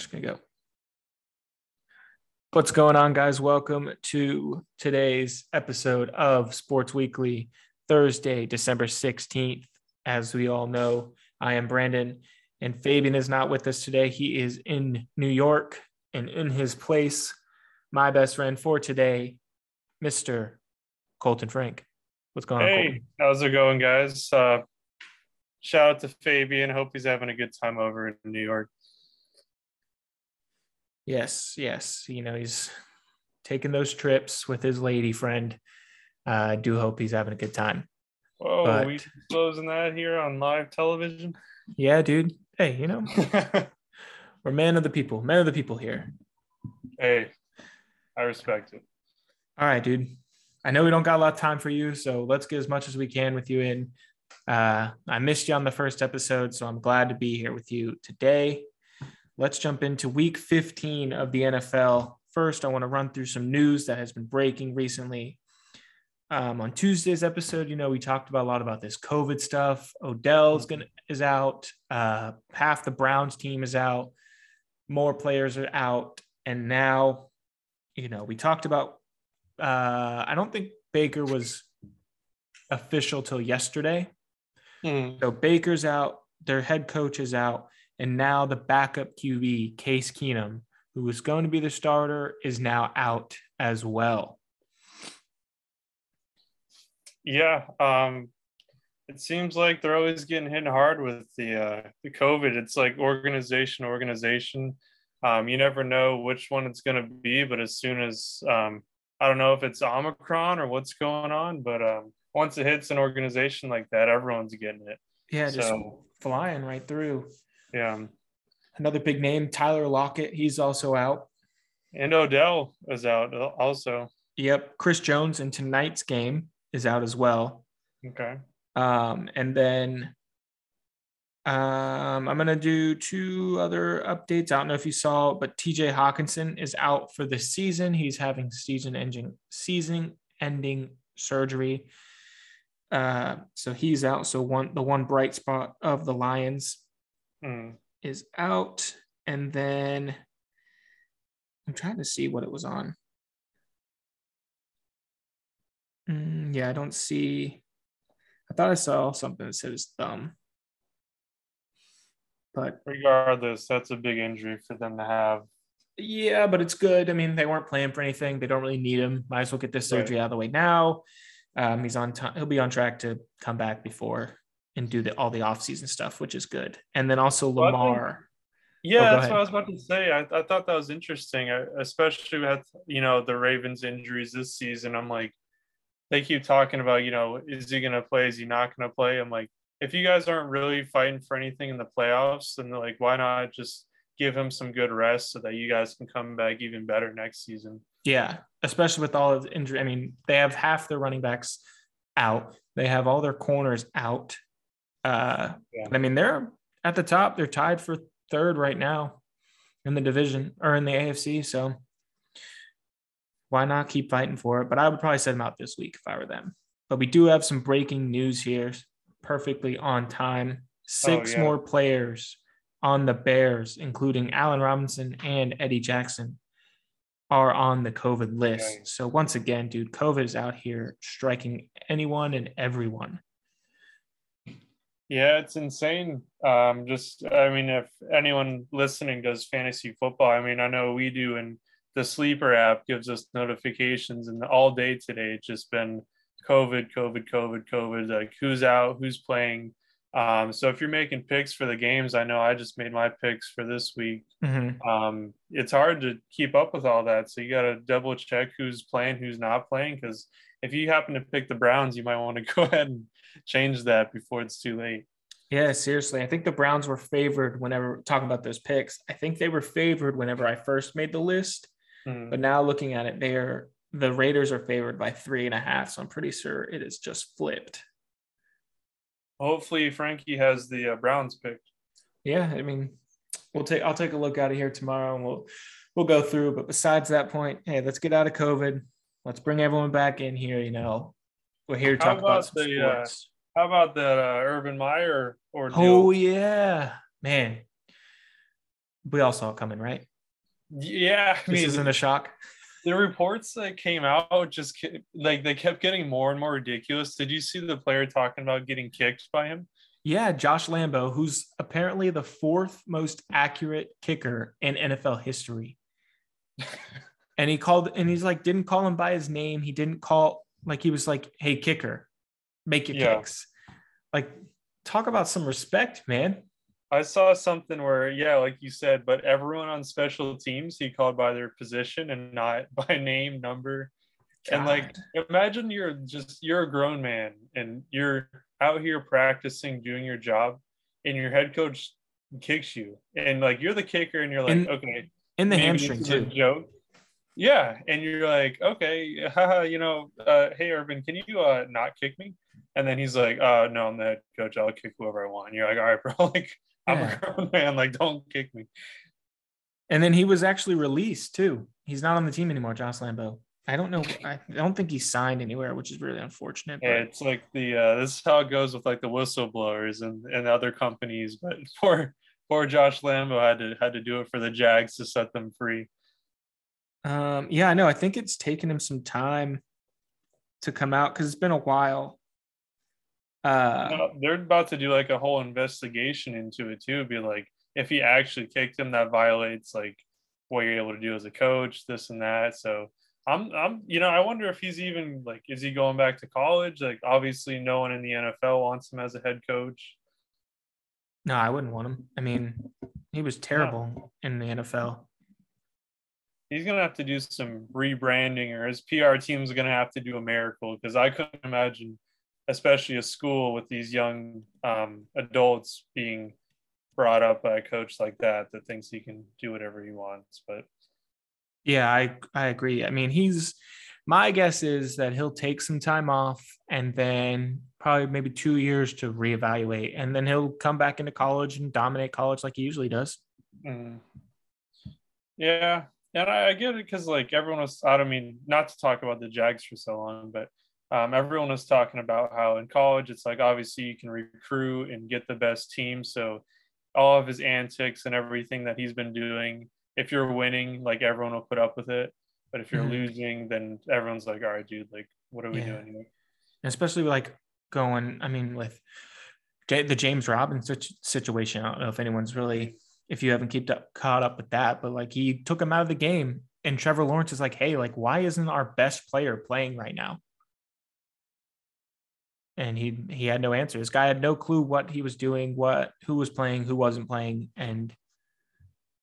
just gonna go. What's going on, guys? Welcome to today's episode of Sports Weekly, Thursday, December 16th. As we all know, I am Brandon, and Fabian is not with us today. He is in New York, and in his place, my best friend for today, Mr. Colton Frank. What's going hey, on? Colton? how's it going, guys? Uh, shout out to Fabian. Hope he's having a good time over in New York. Yes, yes. You know, he's taking those trips with his lady friend. Uh, I do hope he's having a good time. Oh, But- we closing that here on live television. Yeah, dude. Hey, you know, we're man of the people, man of the people here. hey, I respect it. All right, dude. I know we don't got a lot of time for you, so let's get as much as we can with you in. Uh, I missed you on the first episode, so I'm glad to be here with you today. Let's jump into week 15 of the NFL. First, I want to run through some news that has been breaking recently. Um, on Tuesday's episode, you know, we talked about a lot about this COVID stuff. Odell's gonna is out. Uh, half the Browns team is out. More players are out, and now, you know, we talked about uh, I don't think Baker was official till yesterday. Hmm. So Baker's out, their head coach is out, and now the backup QB, Case Keenum, who was going to be the starter, is now out as well. Yeah. Um, it seems like they're always getting hit hard with the uh, the COVID. It's like organization, organization. Um, you never know which one it's going to be, but as soon as um, I don't know if it's Omicron or what's going on, but um, once it hits an organization like that, everyone's getting it. Yeah, just So- flying right through. Yeah. Another big name, Tyler Lockett, he's also out. And Odell is out also. Yep, Chris Jones in tonight's game is out as well. Okay. Um, and then um, I'm gonna do two other updates. I don't know if you saw, but TJ Hockenson is out for the season. He's having season ending season ending surgery. Uh, so he's out. So one the one bright spot of the Lions Hmm. is out. And then I'm trying to see what it was on. Mm, yeah, I don't see. I thought I saw something that said his thumb. But Regardless, that's a big injury for them to have. yeah, but it's good. I mean, they weren't playing for anything. They don't really need him. Might as well get this Right. surgery out of the way now. Um, he's on time. He'll be on track to come back before and do the, all the offseason stuff, which is good. And then also Lamar. Yeah, Oh, that's ahead. what I was about to say. I, I thought that was interesting, uh, especially with you know the Ravens' injuries this season. I'm like, they keep talking about you know is he going to play? Is he not going to play? I'm like, if you guys aren't really fighting for anything in the playoffs, then like why not just give him some good rest so that you guys can come back even better next season? Yeah, especially with all of the injury. I mean, they have half their running backs out. They have all their corners out. Uh, Yeah. I mean, they're at the top. They're tied for third right now in the division or in the AFC. So why not keep fighting for it? But I would probably set them out this week if I were them. But we do have some breaking news here, perfectly on time. Six yeah. more players on the Bears, including Allen Robinson and Eddie Jackson, are on the COVID list. So once again, dude, COVID is out here striking anyone and everyone. Yeah, it's insane. Um, just I mean, if anyone listening does fantasy football, I mean, I know we do, and the sleeper app gives us notifications, and all day today it's just been COVID, COVID, COVID, COVID. Like who's out, who's playing. Um, so if you're making picks for the games, I know I just made my picks for this week. Mhm. Um, it's hard to keep up with all that, so you got to double check who's playing, who's not playing, because if you happen to pick the Browns, you might want to go ahead and change that before it's too late. Yeah, seriously. I think the Browns were favored whenever talking about those picks. I think they were favored whenever I first made the list. Hmm. But now looking at it, they are the Raiders are favored by three and a half. So I'm pretty sure it is just flipped. Hopefully, Frankie has the uh, Browns picked. Yeah, I mean, we'll take I'll take a look out of here tomorrow and we'll we'll go through. But besides that point, hey, let's get out of COVID. Let's bring everyone back in here. You know, we're here to How talk about, about the, uh, sports. How about that uh, Urban Meyer ordeal? oh yeah, man. we all saw it coming, right? Yeah, I this mean, isn't a shock. The reports that came out just like they kept getting more and more ridiculous. Did you see the player talking about getting kicked by him? Yeah, Josh Lambo, who's apparently the fourth most accurate kicker in NFL history. and he called and he's like didn't call him by his name. He didn't call like he was like, "Hey kicker, make your yeah. kicks." Like talk about some respect, man. I saw something where, yeah, like you said, but everyone on special teams he called by their position and not by name, number. God. And like, imagine you're just you're a grown man and you're out here practicing doing your job, and your head coach kicks you, and like you're the kicker, and you're like, in, okay, in the hamstring too. Joke. Yeah, and you're like, okay, haha, you know, uh, hey Urban, can you uh, not kick me? And then he's like, uh, no, I'm the head coach. I'll kick whoever I want. And you're like, all right, bro, like I'm yeah. a grown man. Like, don't kick me. And then he was actually released too. He's not on the team anymore, Josh Lambo. I don't know. I don't think he signed anywhere, which is really unfortunate. Yeah, it's like the uh, this is how it goes with like the whistleblowers and, and other companies. But poor poor Josh Lambo had to had to do it for the Jags to set them free. Um, yeah, I know. I think it's taken him some time to come out because it's been a while. Uh, no, they're about to do like a whole investigation into it too. Be like, if he actually kicked him, that violates like what you're able to do as a coach, this and that. So I'm, I'm, you know, I wonder if he's even like, is he going back to college? Like, obviously, no one in the NFL wants him as a head coach. No, I wouldn't want him. I mean, he was terrible in the NFL. He's gonna have to do some rebranding, or his PR team's gonna have to do a miracle because I couldn't imagine especially a school with these young um, adults being brought up by a coach like that that thinks he can do whatever he wants. But yeah, I I agree. I mean, he's my guess is that he'll take some time off and then probably maybe two years to reevaluate, and then he'll come back into college and dominate college like he usually does. Mm. Yeah, and I, I get it because like everyone was. I don't mean not to talk about the Jags for so long, but um, everyone was talking about how in college it's like obviously you can recruit and get the best team so all of his antics and everything that he's been doing if you're winning like everyone will put up with it but if you're mm-hmm. losing then everyone's like all right dude like what are we yeah. doing here especially like going i mean with the james Robinson situation i don't know if anyone's really if you haven't kept up caught up with that but like he took him out of the game and trevor lawrence is like hey like why isn't our best player playing right now and he he had no answer. This guy had no clue what he was doing, what who was playing, who wasn't playing, and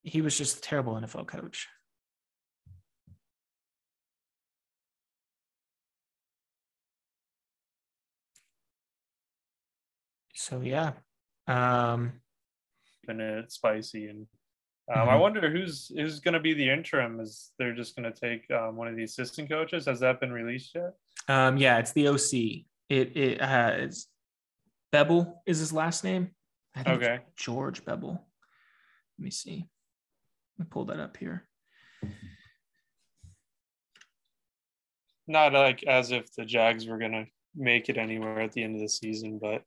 he was just a terrible NFL coach. So yeah, um, and it's spicy, and um, mm-hmm. I wonder who's who's going to be the interim. Is they're just going to take um, one of the assistant coaches? Has that been released yet? Um, yeah, it's the OC. It it has Bevell is his last name. okay. George Bevell. Let me see. Let me pull that up here. Not like as if the Jags were gonna make it anywhere at the end of the season, but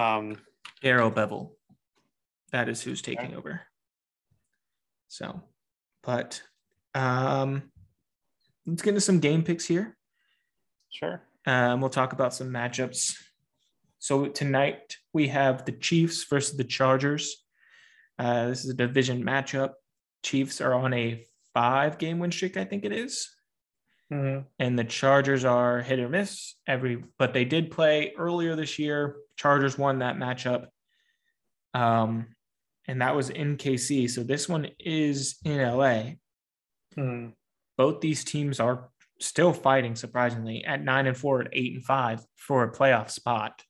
um Darrell Bevell. That is who's taking okay. over. So, but um let's get into some game picks here. Sure. Um, we'll talk about some matchups. So tonight we have the Chiefs versus the Chargers. Uh, this is a division matchup. Chiefs are on a five game win streak, I think it is. Mm-hmm. And the Chargers are hit or miss every, but they did play earlier this year. Chargers won that matchup. Um, and that was in KC. So this one is in LA. Mm-hmm. Both these teams are still fighting surprisingly at nine and four at eight and five for a playoff spot.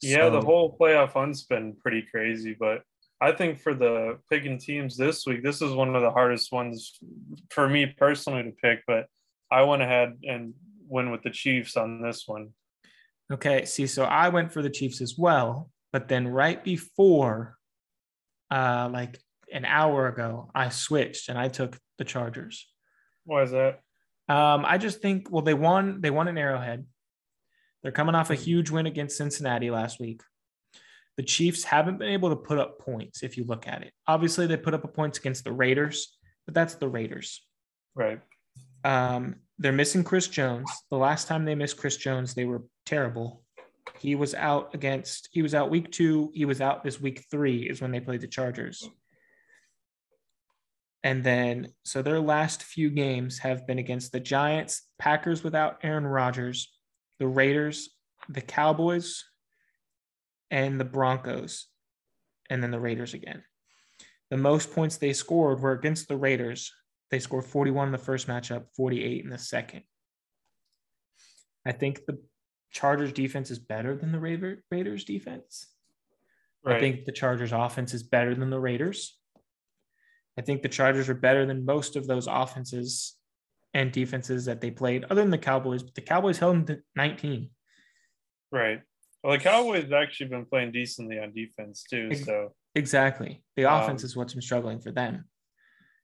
Yeah, so, the whole playoff hunt's been pretty crazy, but I think for the picking teams this week, this is one of the hardest ones for me personally to pick, but I went ahead and went with the Chiefs on this one. Okay, see, so I went for the Chiefs as well, but then right before, uh, like an hour ago, I switched and I took the Chargers. Why is that? Um, I just think, well, they won. They won an Arrowhead. They're coming off a huge win against Cincinnati last week. The Chiefs haven't been able to put up points if you look at it. Obviously, they put up a points against the Raiders, but that's the Raiders. Right. Um, they're missing Chris Jones. The last time they missed Chris Jones, they were terrible. He was out against, he was out week two. He was out this week three, is when they played the Chargers. And then, so their last few games have been against the Giants, Packers without Aaron Rodgers, the Raiders, the Cowboys, and the Broncos, and then the Raiders again. The most points they scored were against the Raiders. They scored 41 in the first matchup, 48 in the second. I think the Chargers defense is better than the Raiders defense. Right. I think the Chargers offense is better than the Raiders. I think the Chargers are better than most of those offenses and defenses that they played, other than the Cowboys. But the Cowboys held them to 19. Right. Well, the Cowboys actually been playing decently on defense too. So exactly, the um, offense is what's been struggling for them.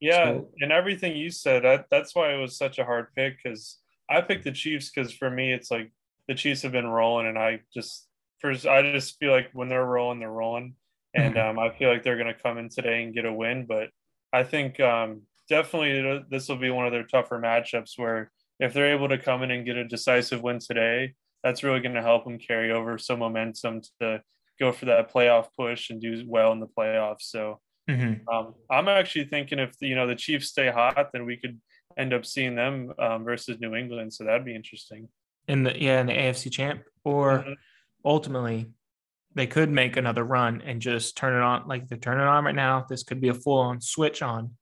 Yeah, so, and everything you said, that, that's why it was such a hard pick because I picked the Chiefs because for me it's like the Chiefs have been rolling, and I just first I just feel like when they're rolling, they're rolling, and mm-hmm. um, I feel like they're going to come in today and get a win. But I think um, definitely this will be one of their tougher matchups where if they're able to come in and get a decisive win today, that's really going to help them carry over some momentum to go for that playoff push and do well in the playoffs. So mm-hmm. um, I'm actually thinking if you know the Chiefs stay hot, then we could end up seeing them um, versus New England. So that'd be interesting. In the yeah, in the AFC champ, or mm-hmm. ultimately they could make another run and just turn it on like they're turning on right now. This could be a full on switch on.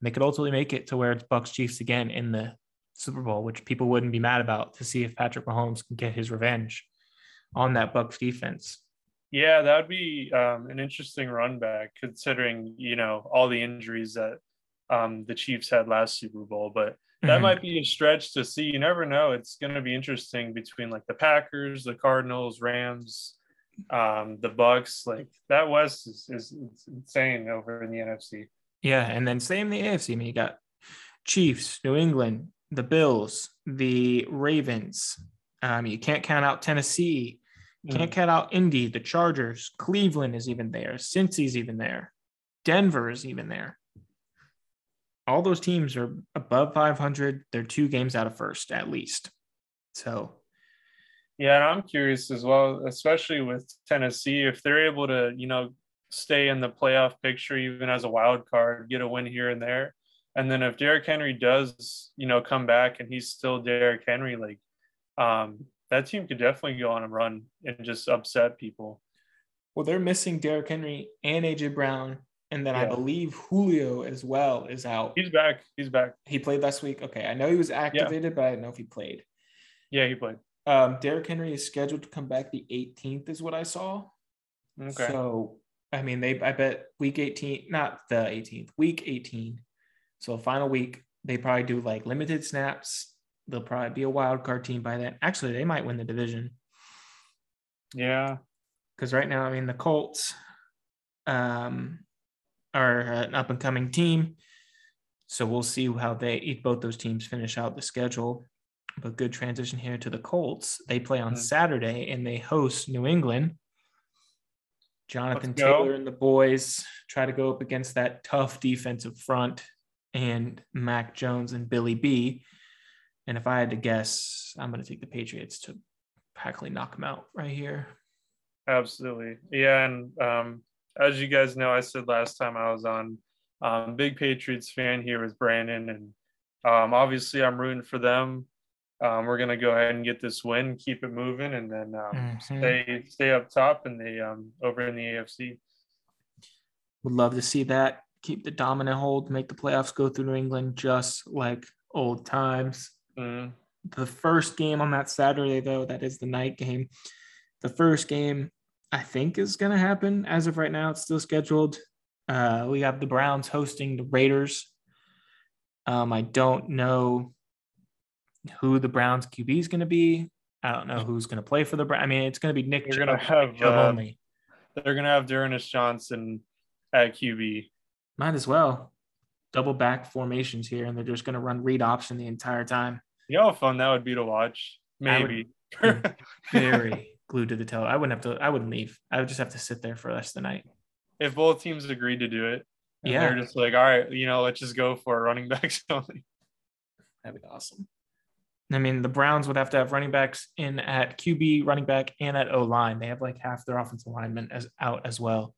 They could ultimately make it to where it's Bucs Chiefs again in the Super Bowl, which people wouldn't be mad about to see if Patrick Mahomes can get his revenge on that Bucs defense. Yeah, that would be um, an interesting run back considering you know all the injuries that um, the Chiefs had last Super Bowl. But that mm-hmm. might be a stretch to see. You never know. It's going to be interesting between like the Packers, the Cardinals, Rams, um, the Bucs. Like that West is, is insane over in the NFC. Yeah, and then same in the AFC. I mean, you got Chiefs, New England, the Bills, the Ravens. Um, you can't count out Tennessee. You can't mm. count out Indy, the Chargers. Cleveland is even there. Cincy's even there. Denver is even there. All those teams are above 500. They're two games out of first at least. So yeah, and I'm curious as well, especially with Tennessee, if they're able to, you know, stay in the playoff picture even as a wild card, get a win here and there. And then if Derrick Henry does, you know, come back and he's still Derrick Henry, like um, that team could definitely go on a run and just upset people. Well, they're missing Derrick Henry and AJ Brown. And then yeah. I believe Julio as well is out. He's back. He's back. He played last week. Okay. I know he was activated, yeah. but I didn't know if he played. Yeah, he played. Um, Derrick Henry is scheduled to come back the 18th, is what I saw. Okay. So, I mean, they, I bet week 18, not the 18th, week 18. So, final week, they probably do like limited snaps. They'll probably be a wild card team by then. Actually, they might win the division. Yeah. Because right now, I mean, the Colts um, are an up and coming team. So we'll see how they eat both those teams finish out the schedule but good transition here to the Colts. They play on mm-hmm. Saturday and they host New England. Jonathan Taylor and the boys try to go up against that tough defensive front and Mac Jones and Billy B. And if I had to guess, I'm going to take the Patriots to practically knock them out right here. Absolutely. Yeah. And um, as you guys know, I said last time I was on, um, big Patriots fan here with Brandon. And um, obviously, I'm rooting for them um, we're gonna go ahead and get this win, keep it moving, and then um, mm-hmm. stay stay up top and the um, over in the AFC. Would love to see that. Keep the dominant hold, make the playoffs go through New England, just like old times. Mm-hmm. The first game on that Saturday, though, that is the night game. The first game, I think, is going to happen. As of right now, it's still scheduled. Uh, we have the Browns hosting the Raiders. Um, I don't know who the Browns QB is going to be. I don't know who's going to play for the Browns. I mean, it's going to be Nick. They're going to have uh, only. They're going to have D'Ernest Johnson at QB. Might as well. Double back formations here, and they're just going to run read option the entire time. You know how fun that would be to watch? Maybe. very glued to the tail. I wouldn't have to. I wouldn't leave. I would just have to sit there for the rest of the night. If both teams agreed to do it, Yeah. they're just like, all right, you know, let's just go for running backs only. That'd be awesome. I mean, the Browns would have to have running backs in at QB, running back, and at O line. They have like half their offensive linemen as out as well.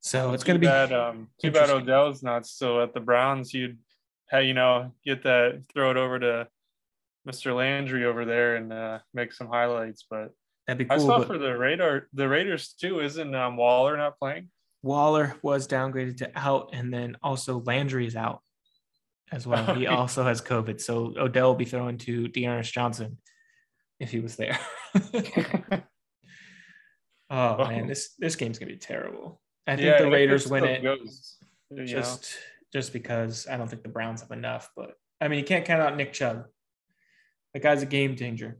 So it's going to be bad. Um, too bad. Odell's not still at the Browns. You'd, hey, you know, get that, throw it over to Mr. Landry over there and uh, make some highlights. But that'd be I saw but for the radar, the Raiders too. Isn't um, Waller not playing? Waller was downgraded to out, and then also Landry is out as well. He also has COVID. So Odell will be throwing to D'Ernest Johnson if he was there. oh man, this this game's gonna be terrible. I think the Raiders win it. Goes, know. just just because I don't think the Browns have enough. But I mean, you can't count out Nick Chubb. The guy's a game changer.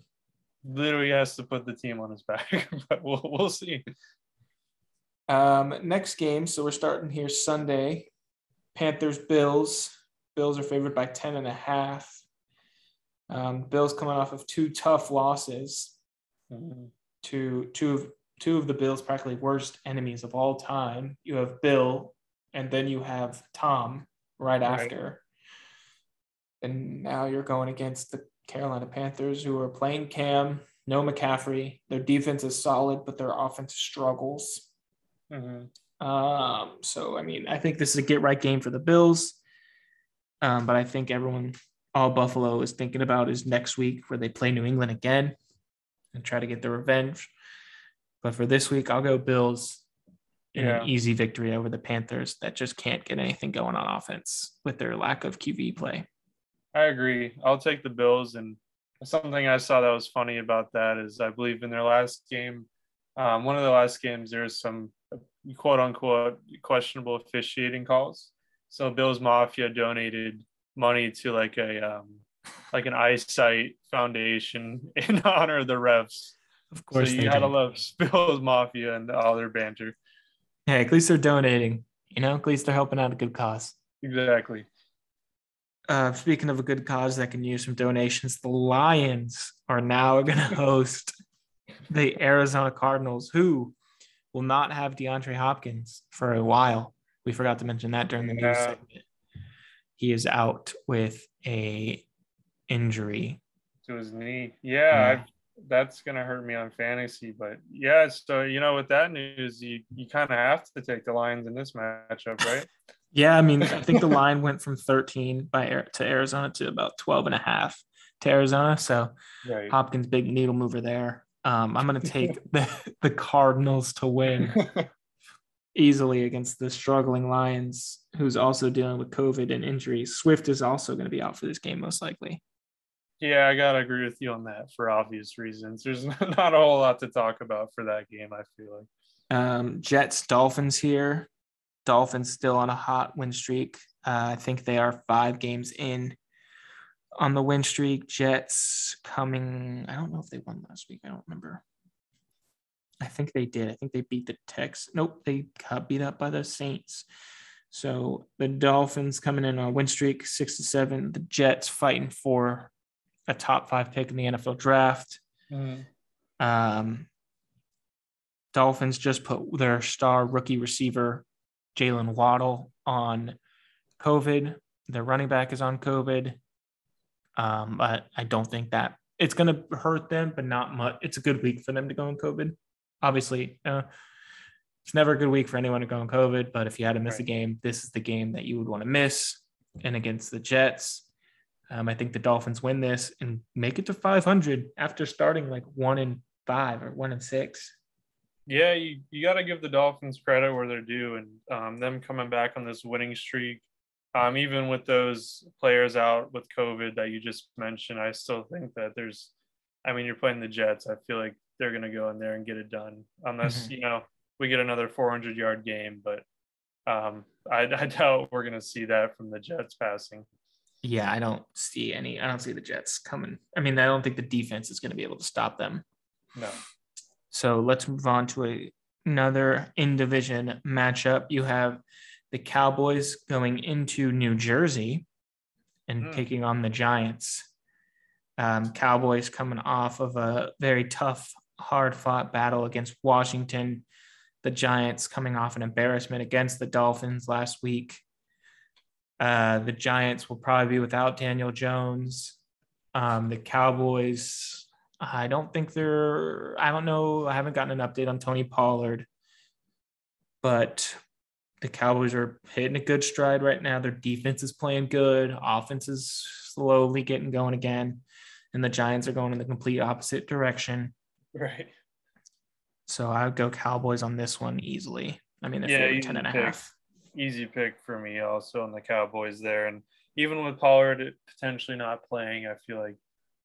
literally has to put the team on his back, but we'll we'll see. Um, next game, so we're starting here Sunday. Panthers Bills. Bills are favored by 10 and a half. Um, Bills coming off of two tough losses to two of two of the Bills' practically worst enemies of all time. You have Bill, and then you have Tom right Right. after. And now you're going against the Carolina Panthers, who are playing Cam, no McCaffrey. Their defense is solid, but their offense struggles. Mhm. Um, so I mean, I think this is a get right game for the Bills. Um, but I think everyone, all Buffalo is thinking about is next week where they play New England again and try to get their revenge. But for this week, I'll go Bills in Yeah. an easy victory over the Panthers that just can't get anything going on offense with their lack of QB play. I agree. I'll take the Bills. And something I saw that was funny about that is I believe in their last game, um, one of the last games, there was some quote unquote questionable officiating calls. So Bills Mafia donated money to like a um, like an eyesight foundation in honor of the refs. Of So course, you gotta do. love Bills Mafia and all their banter. Hey, at least they're donating. You know, at least they're helping out a good cause. Exactly. Uh, speaking of a good cause that can use some donations, the Lions are now going to host the Arizona Cardinals, who will not have DeAndre Hopkins for a while. We forgot to mention that during the news Yeah. segment. He is out with a injury. to his knee. Yeah. Yeah, that's gonna hurt me on fantasy. But yeah, so you know, with that news, you you kind of have to take the Lions in this matchup, right? Yeah, I mean, I think the line went from 13 by to Arizona to about 12 and a half to Arizona. So Right. Hopkins, big needle mover there. Um, I'm going to take the, the Cardinals to win. easily against the struggling Lions, who's also dealing with COVID and injuries. Swift is also going to be out for this game, most likely. yeah, I gotta agree with you on that for obvious reasons. There's not a whole lot to talk about for that game. I feel like. Um, Jets, Dolphins here. Dolphins still on a hot win streak. Uh, I think they are five games in on the win streak. Jets coming. I don't know if they won last week. I don't remember. I think they did. I think they beat the Tex. Nope, they got beat up by the Saints. So the Dolphins coming in on a win streak, six to seven. The Jets fighting for a top five pick in the NFL draft. Um, Dolphins just put their star rookie receiver, Jaylen Waddle, on COVID. Their running back is on COVID. Um, but I don't think that it's going to hurt them, but not much. It's a good week for them to go on COVID. Obviously, uh, it's never a good week for anyone to go on COVID, but if you had to miss a game, this is the game that you would want to miss. And against the Jets, um, I think the Dolphins win this and make it to 500 after starting like one in five or one in six. Yeah, you, you got to give the Dolphins credit where they're due, and um, them coming back on this winning streak. Um, even with those players out with COVID that you just mentioned, I still think that there's. I mean, you're playing the Jets. I feel like they're going to go in there and get it done, unless Mhm. you know we get another 400 yard game. But um, I, I doubt we're going to see that from the Jets passing. Yeah, I don't see any. I don't see the Jets coming. I mean, I don't think the defense is going to be able to stop them. No. So let's move on to a, another in division matchup. You have the Cowboys going into New Jersey and Hmm. taking on the Giants. Um, Cowboys coming off of a very tough hard fought battle against Washington. The Giants coming off an embarrassment against the Dolphins last week. Uh, the Giants will probably be without Daniel Jones. Um, the Cowboys, I don't think they're, I don't know. I haven't gotten an update on Tony Pollard, but the Cowboys are hitting a good stride right now. Their defense is playing good, offense is slowly getting going again, and the Giants are going in the complete opposite direction. Right. So I would go Cowboys on this one easily. I mean, Yeah, they're easy 10 and a pick. half. Easy pick for me also on the Cowboys there. And even with Pollard potentially not playing, I feel like,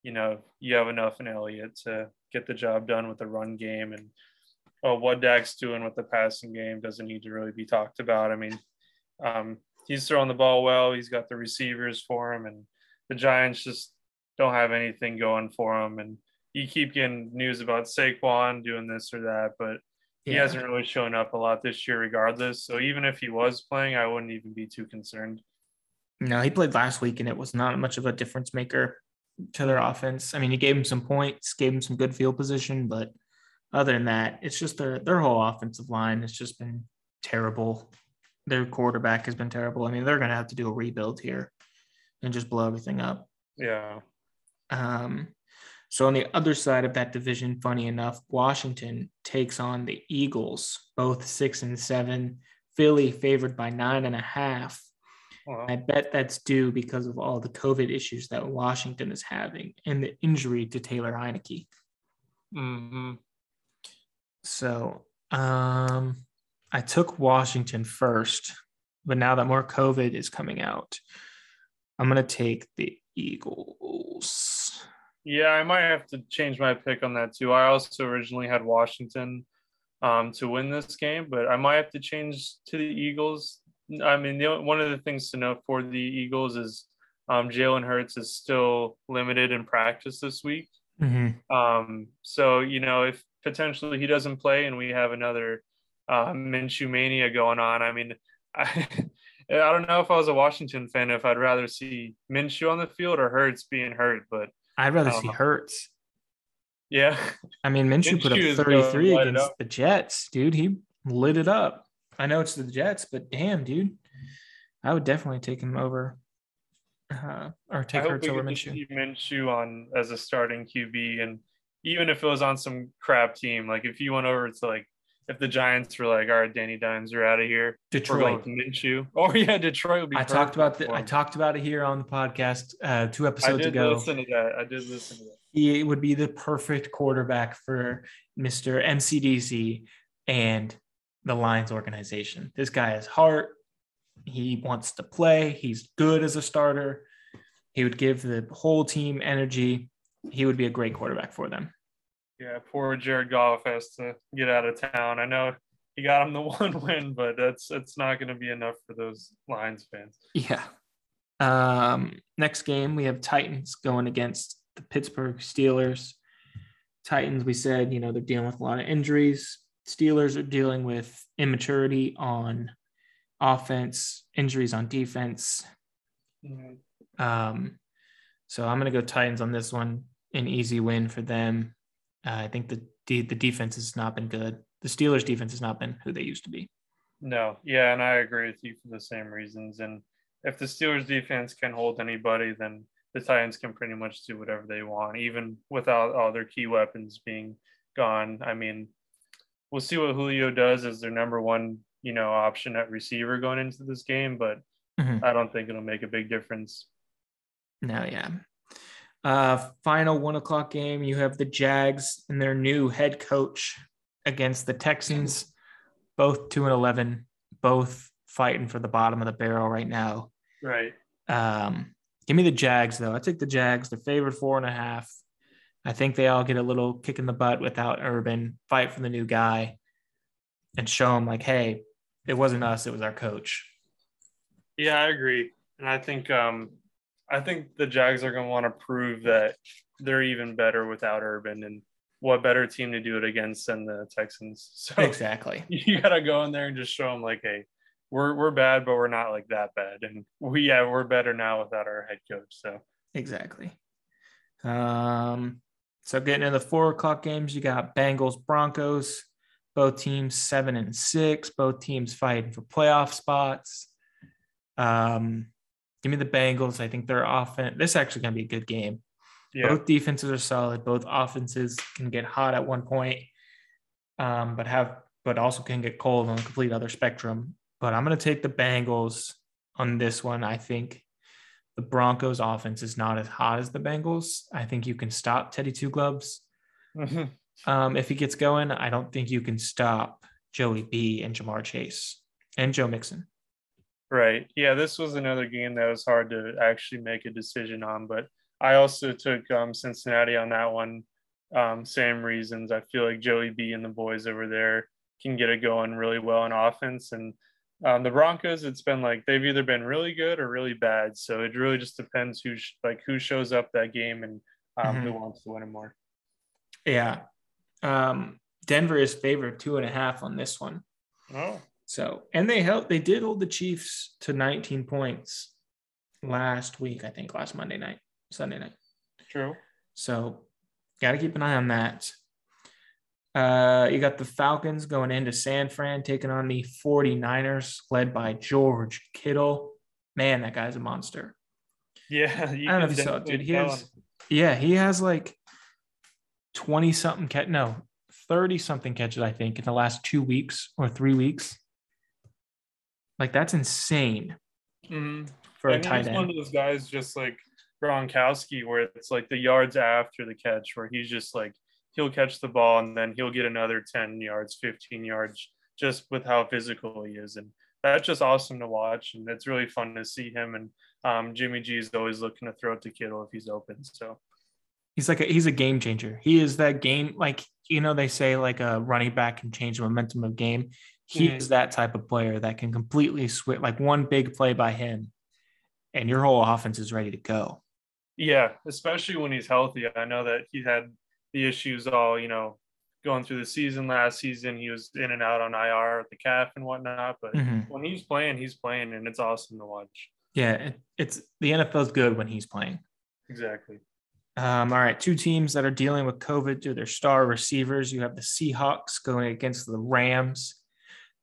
you know, you have enough in Elliott to get the job done with the run game. And oh, what Dak's doing with the passing game doesn't need to really be talked about. I mean, um, he's throwing the ball well. He's got the receivers for him. And the Giants just don't have anything going for him. And you keep getting news about Saquon doing this or that, but he Yeah. hasn't really shown up a lot this year, regardless. So even if he was playing, I wouldn't even be too concerned. No, he played last week and it was not much of a difference maker to their offense. I mean, he gave him some points, gave him some good field position, but other than that, it's just their their whole offensive line has just been terrible. Their quarterback has been terrible. I mean, they're gonna have to do a rebuild here and just blow everything up. Yeah. Um, so on the other side of that division, funny enough, Washington takes on the Eagles, both six and seven. Philly favored by nine and a half. Well, I bet that's due because of all the COVID issues that Washington is having and the injury to Taylor Heinicke. Mm-hmm. So um, I took Washington first, but now that more COVID is coming out, I'm going to take the Eagles. Yeah, I might have to change my pick on that too. I also originally had Washington um, to win this game, but I might have to change to the Eagles. I mean, the, one of the things to note for the Eagles is um, Jalen Hurts is still limited in practice this week. Mm-hmm. Um, so you know, if potentially he doesn't play and we have another uh, Minshew mania going on, I mean, I I don't know if I was a Washington fan if I'd rather see Minshew on the field or Hurts being hurt, but I'd rather see Uh, Hurts. yeah, I mean, Minshew put up Minshew is going 33 against up. the Jets, dude. He lit it up. I know it's the Jets, but damn, dude, I would definitely take him over, uh, or take Hurts over Minshew. Minshew on as a starting QB, and even if it was on some crap team, like if you went over to like if the Giants were like, all right, Danny Dimes, you're out of here. Detroit. with Minshew. Oh yeah, Detroit would be. I talked about the, I talked about it here on the podcast uh, two I episodes did ago. listen to that. I did listen to that. He would be the perfect quarterback for Mr. MCDC and the Lions organization. This guy has heart. He wants to play. He's good as a starter. He would give the whole team energy. He would be a great quarterback for them. Yeah, poor Jared Goff has to get out of town. I know he got him the one win, but that's it's not going to be enough for those Lions fans. Yeah. Um, next game, we have Titans going against the Pittsburgh Steelers. Titans, we said, you know, they're dealing with a lot of injuries. Steelers are dealing with immaturity on offense, injuries on defense. Um, so I'm going to go Titans on this one. An easy win for them. Uh, I think the, the the defense has not been good. The Steelers' defense has not been who they used to be. No, yeah, and I agree with you for the same reasons. And if the Steelers defense can hold anybody, then the Titans can pretty much do whatever they want, even without all their key weapons being gone. I mean, we'll see what Julio does as their number one, you know, option at receiver going into this game, but Mhm. I don't think it'll make a big difference. No, yeah. Uh, final one o'clock game. You have the Jags and their new head coach against the Texans, both two and eleven, both fighting for the bottom of the barrel right now. Right. Um, give me the Jags though. I take the Jags. They're favored four and a half. I think they all get a little kick in the butt without Urban. Fight for the new guy, and show them like, hey, it wasn't us. It was our coach. Yeah, I agree. And I think um I think the Jags are gonna want to prove that they're even better without Urban and what better team to do it against than the Texans. So Exactly. you gotta go in there and just show them like, hey, we're we're bad, but we're not like that bad. And we yeah, we're better now without our head coach. So Exactly. Um, So getting into the four o'clock games, you got Bengals, Broncos, both teams seven and six, both teams fighting for playoff spots. Um, give me the Bengals. I think they're offense. This is actually going to be a good game. Yeah. Both defenses are solid. Both offenses can get hot at one point, um, but have but also can get cold on a complete other spectrum. But I'm going to take the Bengals on this one. I think the Broncos offense is not as hot as the Bengals. I think you can stop Teddy Two Gloves. Mm-hmm. Um, if he gets going, I don't think you can stop Joey B and Ja'Marr Chase and Joe Mixon. Right. Yeah, this was another game that was hard to actually make a decision on, but I also took um, Cincinnati on that one. Um, same reasons. I feel like Joey B and the boys over there can get it going really well in offense. And um, the Broncos, it's been like they've either been really good or really bad. So it really just depends who sh- like who shows up that game and um, mm-hmm. who wants to win it more. Yeah, um, Denver is favored two and a half on this one. Oh, so and they held they did hold the Chiefs to 19 points last week. I think last Monday night, Sunday night. True. So got to keep an eye on that. Uh, you got the Falcons going into San Fran, taking on the 49ers, led by George Kittle. Man, that guy's a monster. Yeah. I don't know if you saw it, dude. He has, yeah, he has like 20 something catch, no, 30 something catches, I think, in the last two weeks or three weeks. Like, that's insane mm-hmm. for a tight end. one of those guys just like Gronkowski, where it's like the yards after the catch, where he's just like, he'll catch the ball and then he'll get another 10 yards, 15 yards just with how physical he is. And that's just awesome to watch. And it's really fun to see him. And um, Jimmy G is always looking to throw it to Kittle if he's open. So he's like, a, he's a game changer. He is that game. Like, you know, they say like a running back can change the momentum of game. He mm-hmm. is that type of player that can completely switch like one big play by him and your whole offense is ready to go. Yeah, especially when he's healthy. I know that he had the issues all, you know, going through the season last season. He was in and out on IR with the calf and whatnot. But mm-hmm. when he's playing, he's playing, and it's awesome to watch. Yeah, it's the NFL's good when he's playing. Exactly. Um, all right, two teams that are dealing with COVID to their star receivers. You have the Seahawks going against the Rams.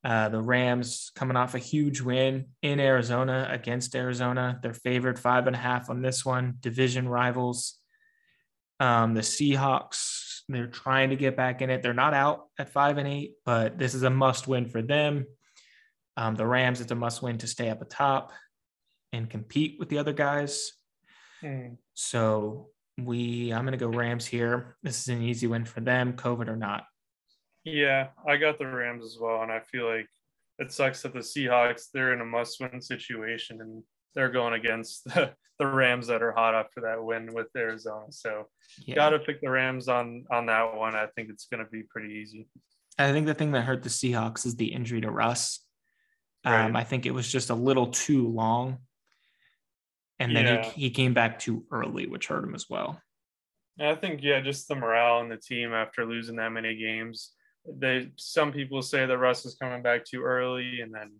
Uh, the Rams coming off a huge win in Arizona against Arizona. They're favored five and a half on this one. Division rivals. Um, the Seahawks, they're trying to get back in it. They're not out at five and eight, but this is a must win for them. Um, the Rams, it's a must win to stay up atop and compete with the other guys. Mm. So we, I'm going to go Rams here. This is an easy win for them, COVID or not. Yeah, I got the Rams as well, and I feel like it sucks that the Seahawks they're in a must-win situation, and they're going against the, the Rams that are hot after that win with Arizona. So yeah. got to pick the Rams on on that one. I think it's going to be pretty easy. I think the thing that hurt the Seahawks is the injury to Russ. Right. Um, I think it was just a little too long, and then yeah. he, he came back too early, which hurt him as well. I think yeah, just the morale in the team after losing that many games. They some people say that Russ is coming back too early, and then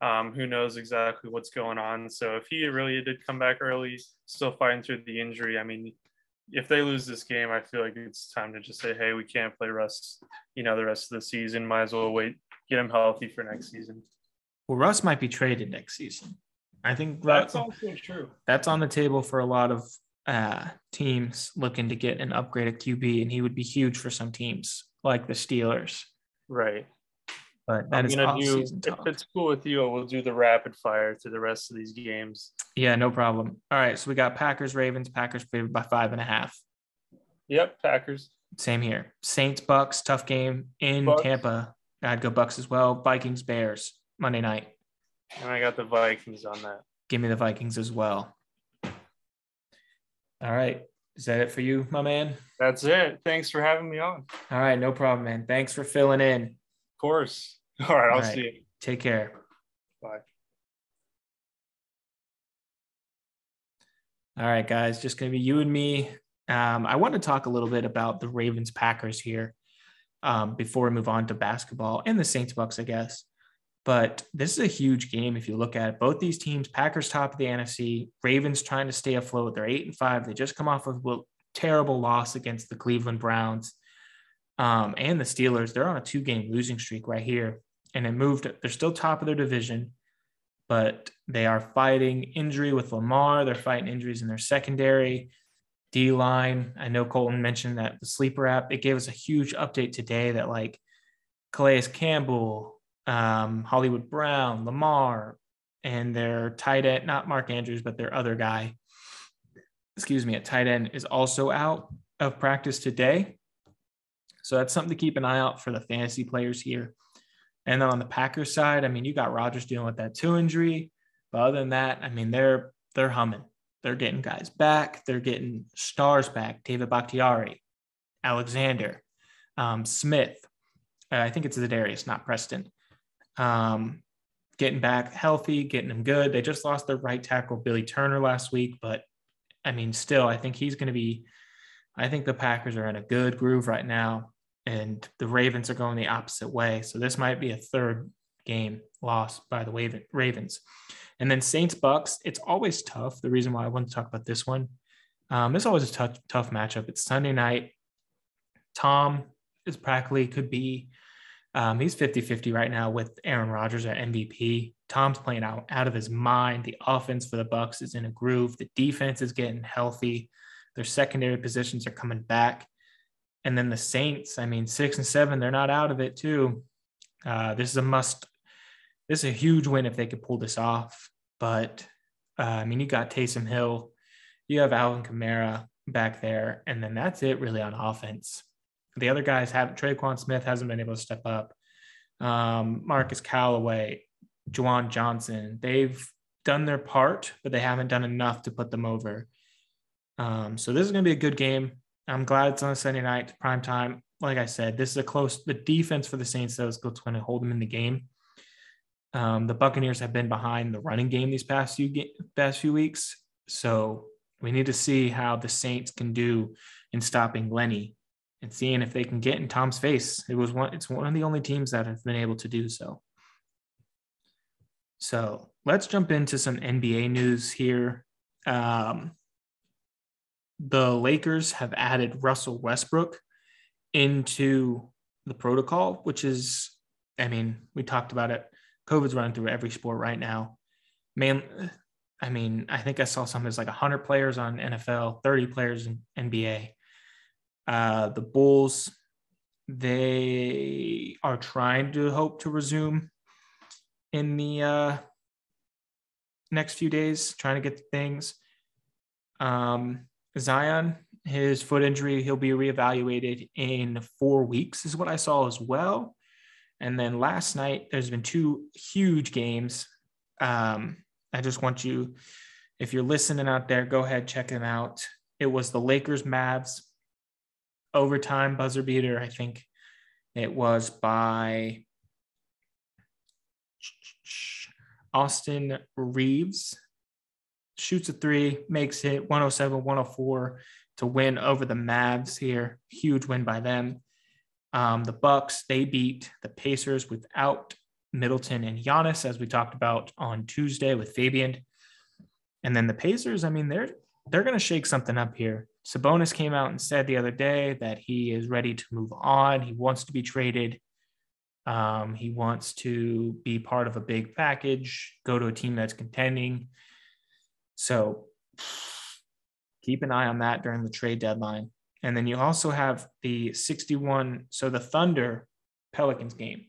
um, who knows exactly what's going on. So if he really did come back early, still fighting through the injury, I mean, if they lose this game, I feel like it's time to just say, hey, we can't play Russ, you know, the rest of the season. Might as well wait, get him healthy for next season. Well, Russ might be traded next season. I think that's also true. That's on the table for a lot of uh, teams looking to get an upgraded QB, and he would be huge for some teams like the Steelers. Right. But that I'm is gonna do, if it's cool with you, we'll do the rapid fire to the rest of these games. Yeah, no problem. All right, so we got Packers, Ravens, Packers favored by five and a half. Yep, Packers. Same here. Saints, Bucs, tough game in Bucs. Tampa. I'd go Bucs as well. Vikings, Bears, Monday night. And I got the Vikings on that. Give me the Vikings as well. All right. Is that it for you, my man? That's it. Thanks for having me on. All right, no problem, man. Thanks for filling in. Of course. All right. I'll All right. see you. Take care. Bye. All right, guys. Just going to be you and me. Um, I want to talk a little bit about the Ravens Packers here um, before we move on to basketball and the Saints Bucs, I guess. But this is a huge game if you look at it. Both these teams, Packers top of the NFC, Ravens trying to stay afloat. They're eight and five. They just come off of a terrible loss against the Cleveland Browns um, and the Steelers. They're on a two game losing streak right here. And it moved, they're still top of their division, but they are fighting injury with Lamar. They're fighting injuries in their secondary. D line. I know Colton mentioned that the sleeper app, it gave us a huge update today that like Calais Campbell, um, Hollywood Brown, Lamar, and their tight end, not Mark Andrews, but their other guy, excuse me, at tight end is also out of practice today. So that's something to keep an eye out for the fantasy players here. And then on the Packers side, I mean, you got Rodgers dealing with that two injury. But other than that, I mean, they're they're humming. They're getting guys back. They're getting stars back. David Bakhtiari, Alexander, um, Smith. Uh, I think it's Za'Darius, not Preston. Um, getting back healthy, getting them good. They just lost their right tackle, Billy Turner, last week. But I mean, still, I think he's going to be. I think the Packers are in a good groove right now and the Ravens are going the opposite way. So this might be a third game lost by the Ravens. And then Saints Bucs, it's always tough. The reason why I want to talk about this one, um, it's always a tough, tough matchup. It's Sunday night. Tom is practically could be, um, he's 50 50 right now with Aaron Rodgers at MVP. Tom's playing out, out of his mind. The offense for the Bucs is in a groove. The defense is getting healthy. Their secondary positions are coming back. And then the Saints, I mean, six and seven, they're not out of it too. Uh, this is a must. This is a huge win if they could pull this off. But uh, I mean, you got Taysom Hill, you have Alvin Kamara back there, and then that's it really on offense. The other guys have Tre'Quan Smith hasn't been able to step up. Um, Marquez Callaway, Juwan Johnson, they've done their part, but they haven't done enough to put them over. Um, so this is going to be a good game. I'm glad it's on a Sunday night, prime time. Like I said, this is a close. The defense for the Saints though is going to hold them in the game. Um, the Buccaneers have been behind the running game these past few past few weeks, so we need to see how the Saints can do in stopping Lenny and seeing if they can get in Tom's face. It was one. It's one of the only teams that have been able to do so. So let's jump into some NBA news here. Um, the Lakers have added Russell Westbrook into the protocol, which is, I mean, we talked about it. COVID's running through every sport right now. Man, I mean, I think I saw something as like 100 players on NFL, 30 players in NBA. Uh, the Bulls, they are trying to hope to resume in the uh, next few days, trying to get things. Um, Zion, his foot injury, he'll be reevaluated in four weeks, is what I saw as well. And then last night, there's been two huge games. Um, I just want you, if you're listening out there, go ahead, check them out. It was the Lakers Mavs overtime buzzer beater. I think it was by Austin Reaves shoots a three, makes it 107, 104 to win over the Mavs here. Huge win by them. Um, the Bucks they beat the Pacers without Middleton and Giannis, as we talked about on Tuesday with Fabian. And then the Pacers, I mean, they're they're going to shake something up here. Sabonis came out and said the other day that he is ready to move on. He wants to be traded. Um, he wants to be part of a big package, go to a team that's contending. So keep an eye on that during the trade deadline. And then you also have the 61. So the Thunder Pelicans game.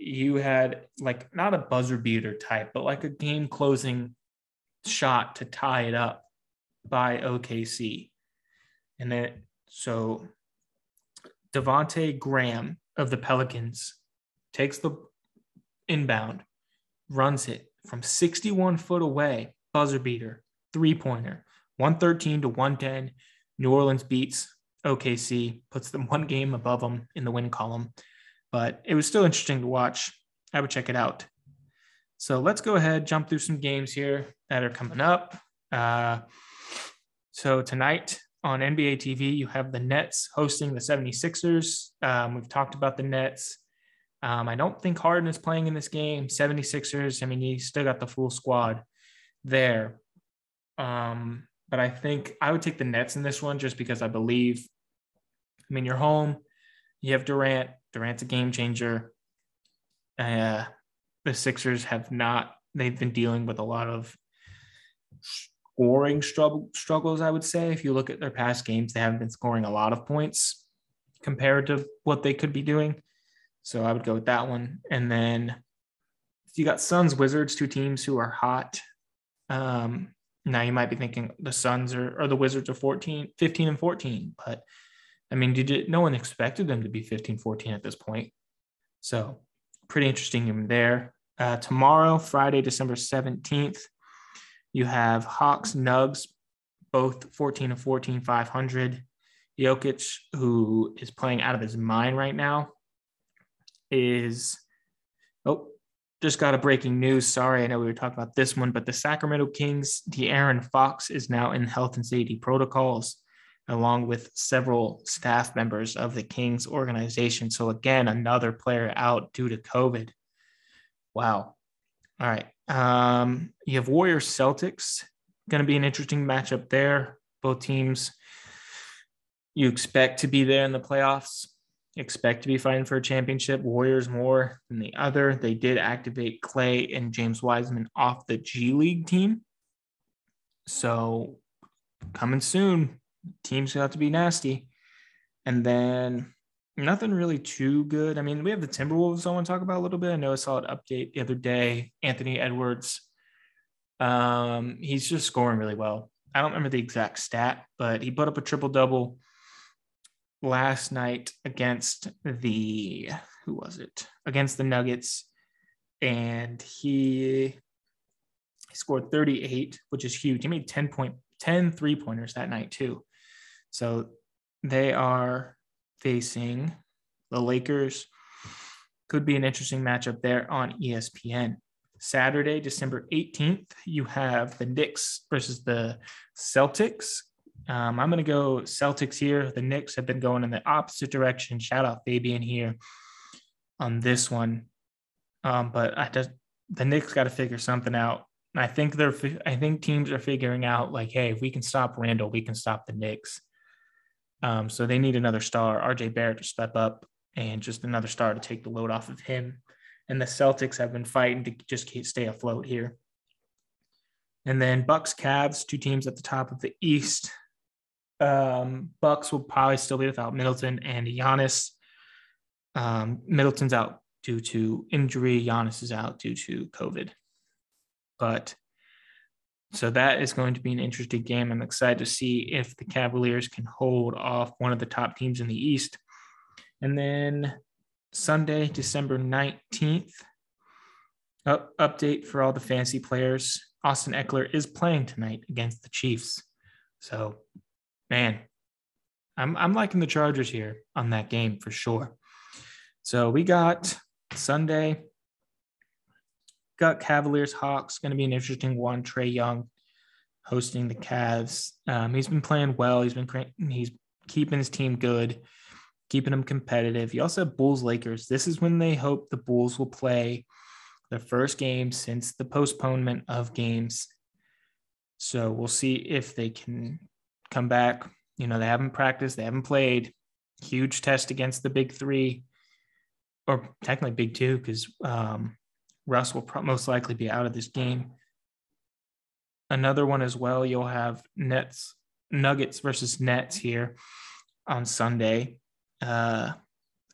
You had like not a buzzer beater type, but like a game closing shot to tie it up by OKC. And then so Devonte Graham of the Pelicans takes the inbound, runs it, from 61 foot away, buzzer beater, three pointer, 113 to 110. New Orleans beats OKC, puts them one game above them in the win column. But it was still interesting to watch. I would check it out. So let's go ahead, jump through some games here that are coming up. Uh, so tonight on NBA TV, you have the Nets hosting the 76ers. Um, we've talked about the Nets. Um, I don't think Harden is playing in this game. 76ers, I mean, he still got the full squad there. Um, but I think I would take the Nets in this one just because I believe. I mean, you're home. You have Durant. Durant's a game changer. Uh, the Sixers have not. They've been dealing with a lot of scoring struggle, struggles. I would say if you look at their past games, they haven't been scoring a lot of points compared to what they could be doing. So I would go with that one. And then you got Suns, Wizards, two teams who are hot. Um, now you might be thinking the Suns are, or the Wizards are 14, 15 and 14, but I mean, did no one expected them to be 15, 14 at this point. So pretty interesting in there. Uh, tomorrow, Friday, December 17th, you have Hawks, Nugs, both 14 and 14, 500. Jokic, who is playing out of his mind right now, is oh, just got a breaking news. Sorry, I know we were talking about this one, but the Sacramento Kings, De'Aaron Fox is now in health and safety protocols, along with several staff members of the Kings organization. So again, another player out due to COVID. Wow. All right. Um, you have Warriors Celtics. Going to be an interesting matchup there. Both teams you expect to be there in the playoffs expect to be fighting for a championship. Warriors more than the other. They did activate Klay and James Wiseman off the G League team. So coming soon. Teams got to be nasty. And then nothing really too good. I mean, we have the Timberwolves I want to talk about a little bit. I know I saw an update the other day. Anthony Edwards. Um, he's just scoring really well. I don't remember the exact stat, but he put up a triple double last night against the who was it against the Nuggets, and he, scored 38, which is huge. He made 10 point 10 three pointers that night too. So they are facing the Lakers. Could be an interesting matchup there on ESPN. Saturday, December 18th, you have the Knicks versus the Celtics. Um, I'm going to go Celtics here. The Knicks have been going in the opposite direction. Shout out Fabian here on this one. Um, but I just the Knicks got to figure something out. I think they're I think teams are figuring out like, hey, if we can stop Randle, we can stop the Knicks. Um, so they need another star, RJ Barrett, to step up and just another star to take the load off of him. And the Celtics have been fighting to just stay afloat here. And then Bucks, Cavs, two teams at the top of the East. Um, Bucks will probably still be without Middleton and Giannis. Um, Middleton's out due to injury. Giannis is out due to COVID. But so that is going to be an interesting game. I'm excited to see if the Cavaliers can hold off one of the top teams in the East. And then Sunday, December 19th, up, update for all the fancy players. Austin Ekeler is playing tonight against the Chiefs. So man, I'm I'm liking the Chargers here on that game for sure. So we got Sunday, got Cavaliers Hawks, going to be an interesting one. Trae Young hosting the Cavs. Um, he's been playing well. He's been he's keeping his team good, keeping them competitive. You also have Bulls Lakers. This is when they hope the Bulls will play the first game since the postponement of games. So we'll see if they can come back. You know, they haven't practiced, they haven't played. Huge test against the big three, or technically big two, because um, Russ will pro- most likely be out of this game. Another one as well, you'll have Nets, Nuggets versus Nets here on Sunday. Uh,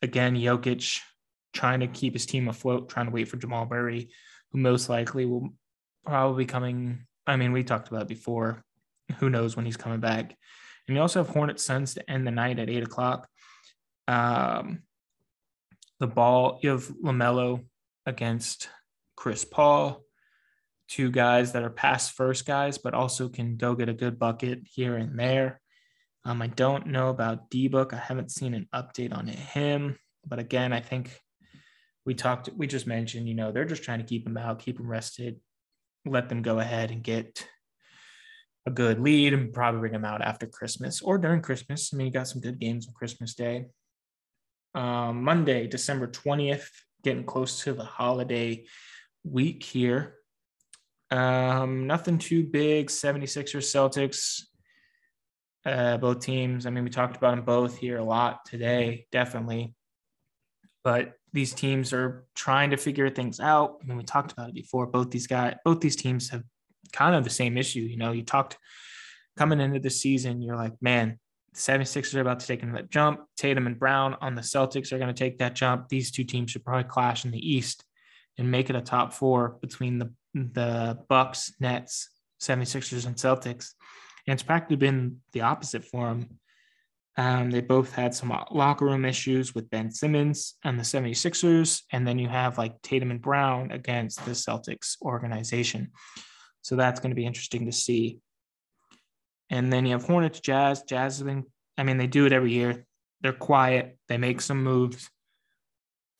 again, Jokic trying to keep his team afloat, trying to wait for Jamal Murray, who most likely will probably coming. I mean, we talked about before who knows when he's coming back. And you also have Hornet Suns to end the night at eight o'clock. Um, the ball, you have LaMelo against Chris Paul, two guys that are pass first guys, but also can go get a good bucket here and there. Um, I don't know about D Book. I haven't seen an update on him, but again, I think we talked, we just mentioned, you know, they're just trying to keep him out, keep him rested, let them go ahead and get a good lead and probably bring them out after Christmas or during Christmas. I mean, you got some good games on Christmas Day. Um, Monday, December 20th, getting close to the holiday week here. Um, nothing too big. 76ers Celtics. Uh, both teams. I mean, we talked about them both here a lot today, definitely. But these teams are trying to figure things out. I mean, we talked about it before. Both these guys, both these teams have kind of the same issue. You know, you talked coming into the season, you're like, man, the 76ers are about to take that jump. Tatum and Brown on the Celtics are going to take that jump. These two teams should probably clash in the East and make it a top four between the the Bucks, Nets, 76ers, and Celtics. And it's practically been the opposite for them. Um, they both had some locker room issues with Ben Simmons and the 76ers. And then you have like Tatum and Brown against the Celtics organization. So that's going to be interesting to see. And then you have Hornets, Jazz. Jazz has been, I mean, they do it every year. They're quiet, they make some moves,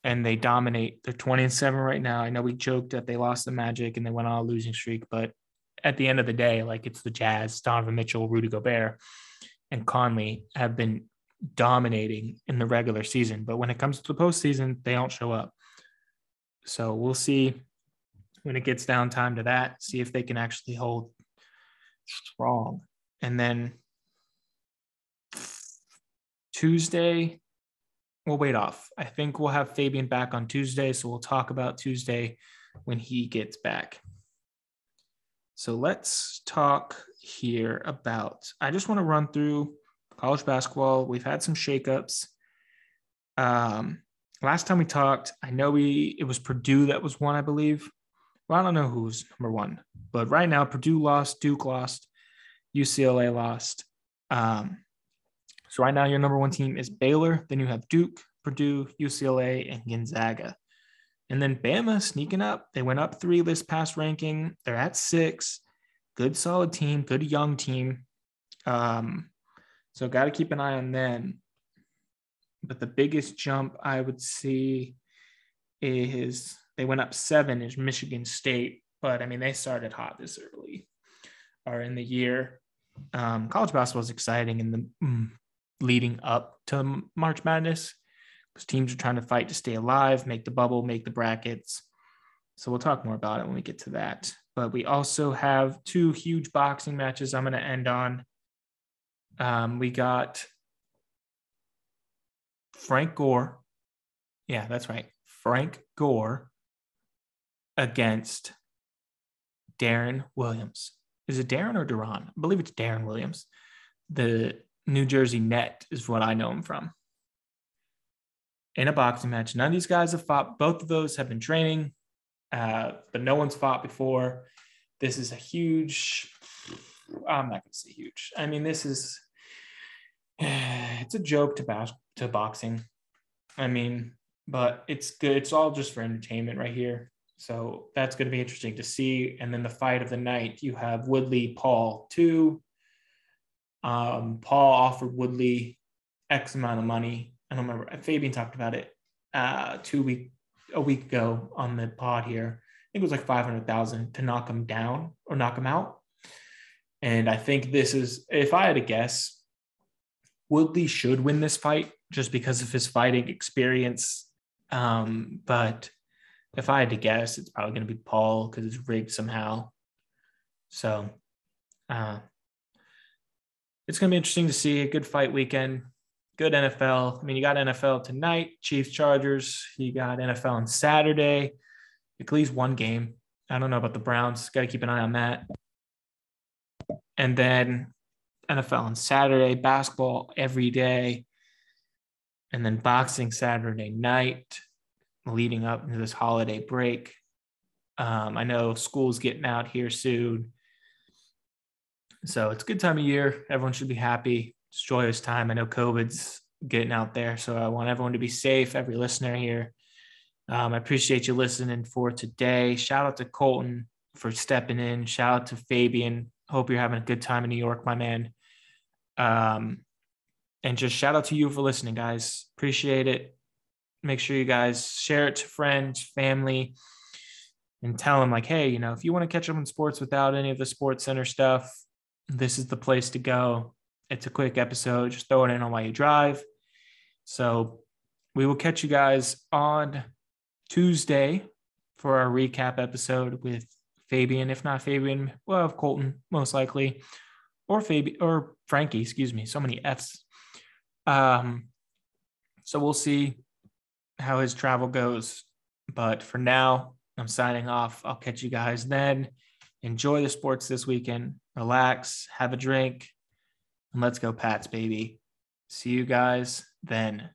and they dominate. They're 20 and 7 right now. I know we joked that they lost the Magic and they went on a losing streak, but at the end of the day, like it's the Jazz, Donovan Mitchell, Rudy Gobert, and Conley have been dominating in the regular season. But when it comes to the postseason, they don't show up. So we'll see when it gets down time to that, see if they can actually hold strong. And then Tuesday, we'll wait off. I think we'll have Fabian back on Tuesday. So we'll talk about Tuesday when he gets back. So let's talk here about. I just want to run through college basketball. We've had some shakeups. Um, last time we talked, I know we it was Purdue that was one, I believe. Well, I don't know who's number one, but right now Purdue lost, Duke lost, UCLA lost. Um, so right now your number one team is Baylor. Then you have Duke, Purdue, UCLA, and Gonzaga. And then Bama sneaking up. They went up three this past ranking. They're at six. Good solid team, good young team. Um, so got to keep an eye on them. But the biggest jump I would see is they went up seven is Michigan State. But I mean, they started hot this early or in the year. Um, college basketball is exciting in the mm, leading up to March Madness because teams are trying to fight to stay alive, make the bubble, make the brackets. So we'll talk more about it when we get to that. But we also have two huge boxing matches I'm going to end on. Um, we got Frank Gore. Yeah, that's right. Frank Gore against Darren Williams. Is it Darren or Duran? I believe it's Darren Williams. The New Jersey Net is what I know him from in a boxing match. None of these guys have fought. Both of those have been training, uh, but no one's fought before. This is a huge. I'm not going to say huge. I mean, this is it's a joke to bas- to boxing. I mean, but it's good. It's all just for entertainment right here. So that's going to be interesting to see. And then the fight of the night, you have Woodley Paul two. Um, Paul offered Woodley X amount of money I don't remember. Fabian talked about it uh, two week a week ago on the pod here. I think it was like five hundred thousand to knock him down or knock him out. And I think this is, if I had to guess, Woodley should win this fight just because of his fighting experience. Um, but if I had to guess, it's probably going to be Paul because it's rigged somehow. So uh, it's going to be interesting to see a good fight weekend good NFL. I mean, you got NFL tonight, Chiefs Chargers. You got NFL on Saturday, at least one game. I don't know about the Browns. Got to keep an eye on that. And then NFL on Saturday, basketball every day, and then boxing Saturday night, leading up into this holiday break. Um, I know school's getting out here soon. So it's a good time of year. Everyone should be happy it's joyous time. I know COVID's getting out there, so I want everyone to be safe. Every listener here, um, I appreciate you listening for today. Shout out to Colton for stepping in. Shout out to Fabian. Hope you're having a good time in New York, my man. Um, and just shout out to you for listening, guys. Appreciate it. Make sure you guys share it to friends, family, and tell them like, hey, you know, if you want to catch up on sports without any of the Sports Center stuff, this is the place to go. It's a quick episode. Just throw it in on while you drive. So we will catch you guys on Tuesday for our recap episode with Fabian. If not Fabian, well, Colton, most likely. or Fabi or Frankie, excuse me. So many F's. Um, so we'll see how his travel goes. But for now, I'm signing off. I'll catch you guys then. Enjoy the sports this weekend. Relax, have a drink, and let's go, Pats, baby. See you guys then.